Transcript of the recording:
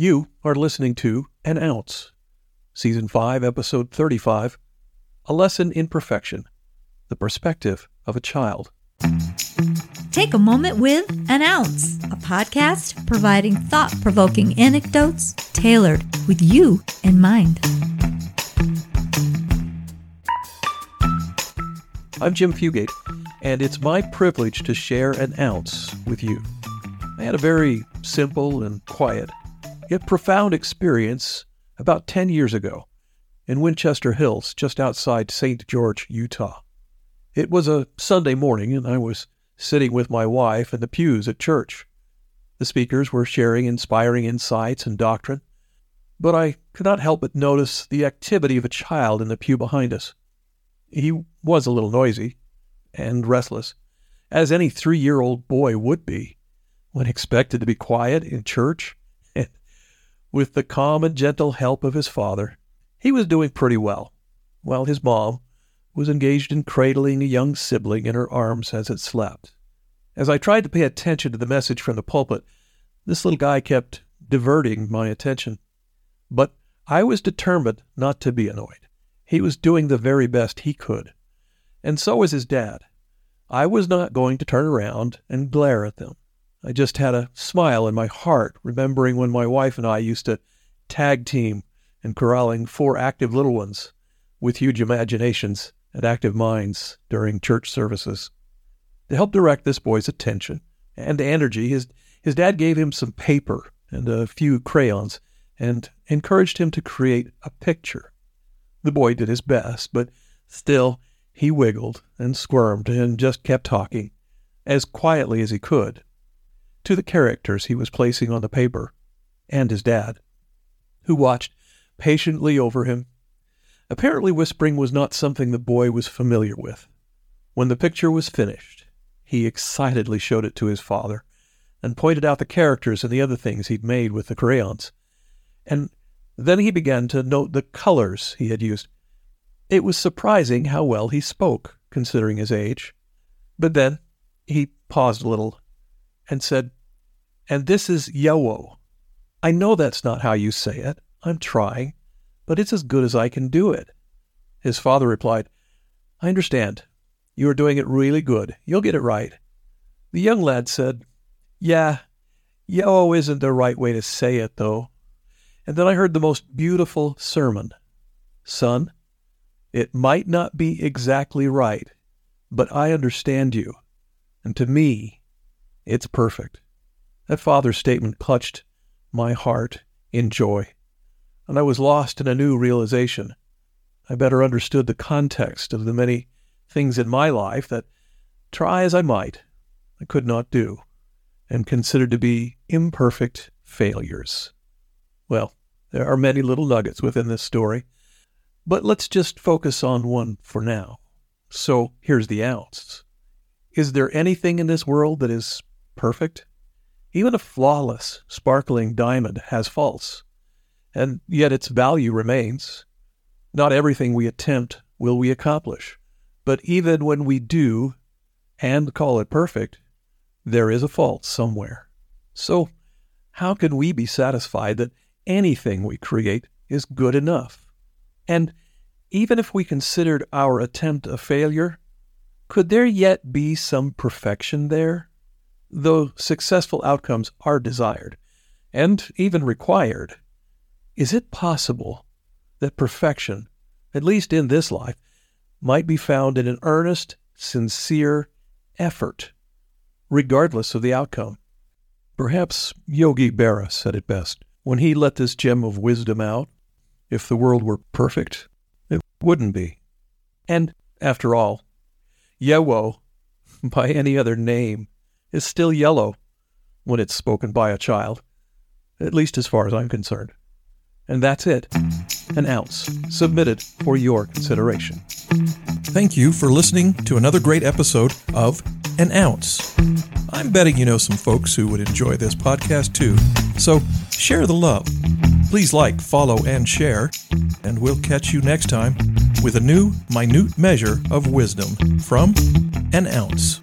You are listening to An Ounce, Season 5, Episode 35 A Lesson in Perfection The Perspective of a Child. Take a moment with An Ounce, a podcast providing thought provoking anecdotes tailored with you in mind. I'm Jim Fugate, and it's my privilege to share an ounce with you. I had a very simple and quiet yet profound experience about 10 years ago in Winchester Hills, just outside St. George, Utah. It was a Sunday morning, and I was sitting with my wife in the pews at church. The speakers were sharing inspiring insights and doctrine, but I could not help but notice the activity of a child in the pew behind us. He was a little noisy and restless, as any three year old boy would be when expected to be quiet in church with the calm and gentle help of his father, he was doing pretty well, while his mom was engaged in cradling a young sibling in her arms as it slept. As I tried to pay attention to the message from the pulpit, this little guy kept diverting my attention. But I was determined not to be annoyed. He was doing the very best he could. And so was his dad. I was not going to turn around and glare at them. I just had a smile in my heart, remembering when my wife and I used to tag team in corralling four active little ones with huge imaginations and active minds during church services. To help direct this boy's attention and energy, his, his dad gave him some paper and a few crayons and encouraged him to create a picture. The boy did his best, but still he wiggled and squirmed and just kept talking as quietly as he could to the characters he was placing on the paper, and his dad, who watched patiently over him. Apparently, whispering was not something the boy was familiar with. When the picture was finished, he excitedly showed it to his father and pointed out the characters and the other things he'd made with the crayons. And then he began to note the colors he had used. It was surprising how well he spoke, considering his age. But then he paused a little and said, and this is Yowo. I know that's not how you say it. I'm trying, but it's as good as I can do it. His father replied, I understand. You are doing it really good. You'll get it right. The young lad said, Yeah, Yowo isn't the right way to say it, though. And then I heard the most beautiful sermon. Son, it might not be exactly right, but I understand you. And to me, it's perfect. That father's statement clutched my heart in joy, and I was lost in a new realization. I better understood the context of the many things in my life that, try as I might, I could not do, and considered to be imperfect failures. Well, there are many little nuggets within this story, but let's just focus on one for now. So here's the ounce. Is there anything in this world that is perfect? Even a flawless, sparkling diamond has faults, and yet its value remains. Not everything we attempt will we accomplish, but even when we do and call it perfect, there is a fault somewhere. So, how can we be satisfied that anything we create is good enough? And even if we considered our attempt a failure, could there yet be some perfection there? Though successful outcomes are desired and even required, is it possible that perfection, at least in this life, might be found in an earnest, sincere effort, regardless of the outcome? Perhaps Yogi Berra said it best when he let this gem of wisdom out. If the world were perfect, it wouldn't be. And, after all, Yewo, by any other name, is still yellow when it's spoken by a child, at least as far as I'm concerned. And that's it an ounce submitted for your consideration. Thank you for listening to another great episode of An Ounce. I'm betting you know some folks who would enjoy this podcast too, so share the love. Please like, follow, and share, and we'll catch you next time with a new minute measure of wisdom from An Ounce.